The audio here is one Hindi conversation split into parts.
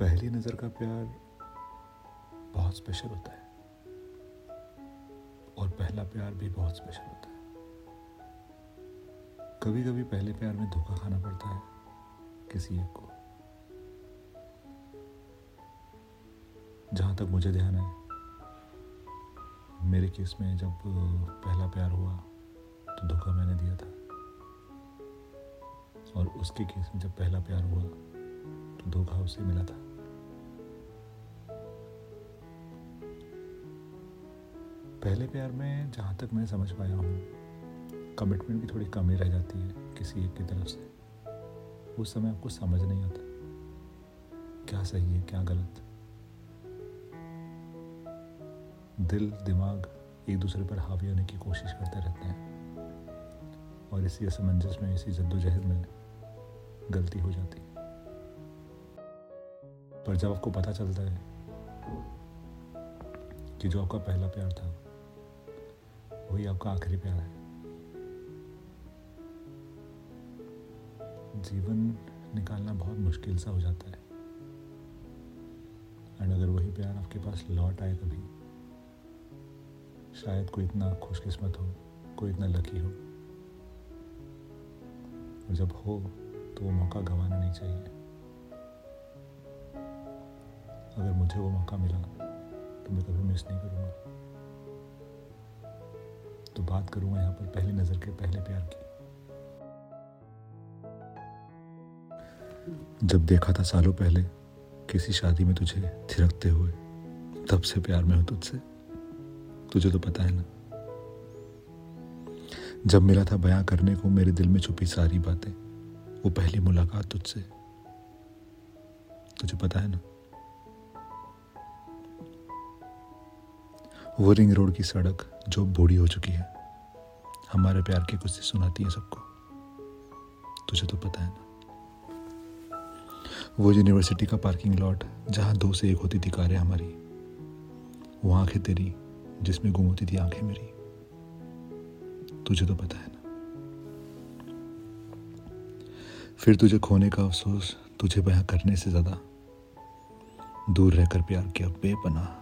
पहली नज़र का प्यार बहुत स्पेशल होता है। और पहला प्यार भी बहुत स्पेशल होता है। कभी कभी पहले प्यार में धोखा खाना पड़ता है किसी एक को। जहाँ तक मुझे ध्यान है, मेरे केस में जब पहला प्यार हुआ तो धोखा मैंने दिया था। और उसके केस में जब पहला प्यार हुआ तो धोखा उसे मिला था। पहले प्यार में जहाँ तक मैं समझ पाया हूँ कमिटमेंट की थोड़ी कमी रह जाती है किसी एक की तरफ़ से। उस समय आपको समझ नहीं आता, क्या सही है, क्या गलत। दिल, दिमाग एक दूसरे पर हावी होने की कोशिश करते रहते हैं। और इसी असमंजस में, इसी जद्दोजहद में गलती हो जाती है। पर जब आपको पता चलता है कि जो आपका पहला प्यार था, वही आपका आखिरी प्यार है। जीवन निकालना बहुत मुश्किल सा हो जाता है। एंड अगर वही प्यार आपके पास लौट आए कभी, शायद कोई इतना खुशकिस्मत हो, कोई इतना लकी हो। और जब हो तो वो मौका गंवाना नहीं चाहिए। अगर मुझे वो मौका मिला तो मैं कभी मिस नहीं करूँगा। तो बात करूँगा यहाँ पर पहली नज़र के पहले प्यार की। जब देखा था सालों पहले किसी शादी में तुझे थिरकते हुए, तब से प्यार में हो तुझसे। तुझे तो पता है ना? जब मिला था बयां करने को, मेरे दिल में छुपी सारी बातें, वो पहली मुलाकात तुझसे। तुझे पता है ना? वो रिंग रोड की सड़क जो बूढ़ी हो चुकी है। हमारे प्यार की कुछ सुनाती है सबको। तुझे तो पता है ना। वो यूनिवर्सिटी का पार्किंग लॉट जहाँ दो से एक होती थी कारें हमारी, वो आँखें तेरी, जिसमें गुम होती थी आँखें मेरी। तुझे तो पता है ना। फिर तुझे खोने का अफसोस, तुझे बयां करने से ज़्यादा। दूर रहकर प्यार किया बेपना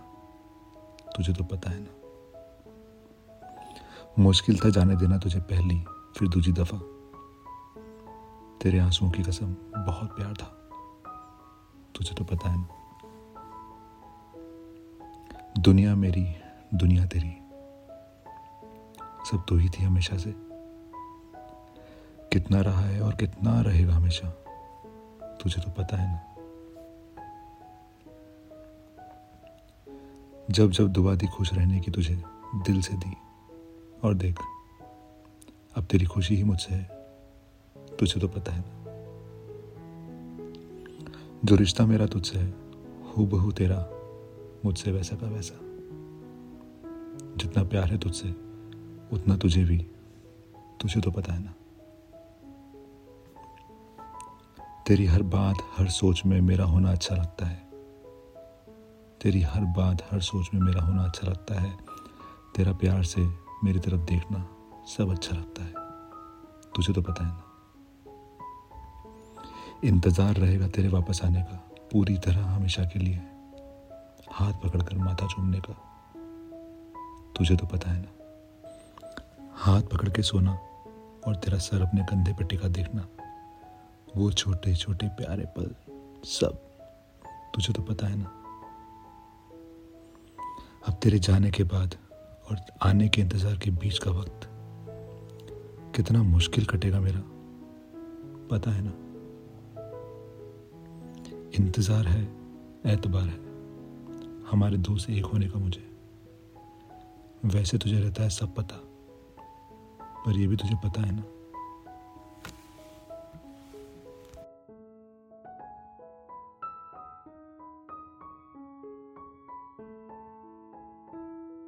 तुझे तो पता है ना। मुश्किल था जाने देना तुझे पहली, फिर दूसरी दफ़ा। तेरे आंसुओं की कसम, बहुत प्यार था। तुझे तो पता है ना। दुनिया मेरी, दुनिया तेरी। सब तो ही थी हमेशा से। कितना रहा है और कितना रहेगा हमेशा, तुझे तो पता है ना। जब जब दुआ दी खुश रहने की तुझे दिल से दी। और देख, अब तेरी खुशी ही मुझसे है। तुझे तो पता है ना। जो रिश्ता मेरा तुझसे है हु बहू तेरा, मुझसे वैसा का वैसा। जितना प्यार है तुझसे, उतना तुझे भी। तुझे तो पता है ना। तेरी हर बात, हर सोच में मेरा होना अच्छा लगता है। तेरी हर बात, हर सोच में मेरा होना अच्छा लगता है। तेरा प्यार से मेरी तरफ़ देखना सब अच्छा लगता है। तुझे तो पता है ना। इंतज़ार रहेगा तेरे वापस आने का, पूरी तरह हमेशा के लिए। हाथ पकड़कर माथा चूमने का। तुझे तो पता है ना। हाथ पकड़ के सोना और तेरा सर अपने कंधे पर टिका देखना, वो छोटे छोटे प्यारे पल सब तुझे तो पता है ना। अब तेरे जाने के बाद और आने के इंतज़ार के बीच का वक्त कितना मुश्किल कटेगा मेरा। पता है ना? इंतज़ार है एतबार है। हमारे दो से एक होने का मुझे। वैसे तुझे रहता है सब पता, पर ये भी तुझे पता है ना?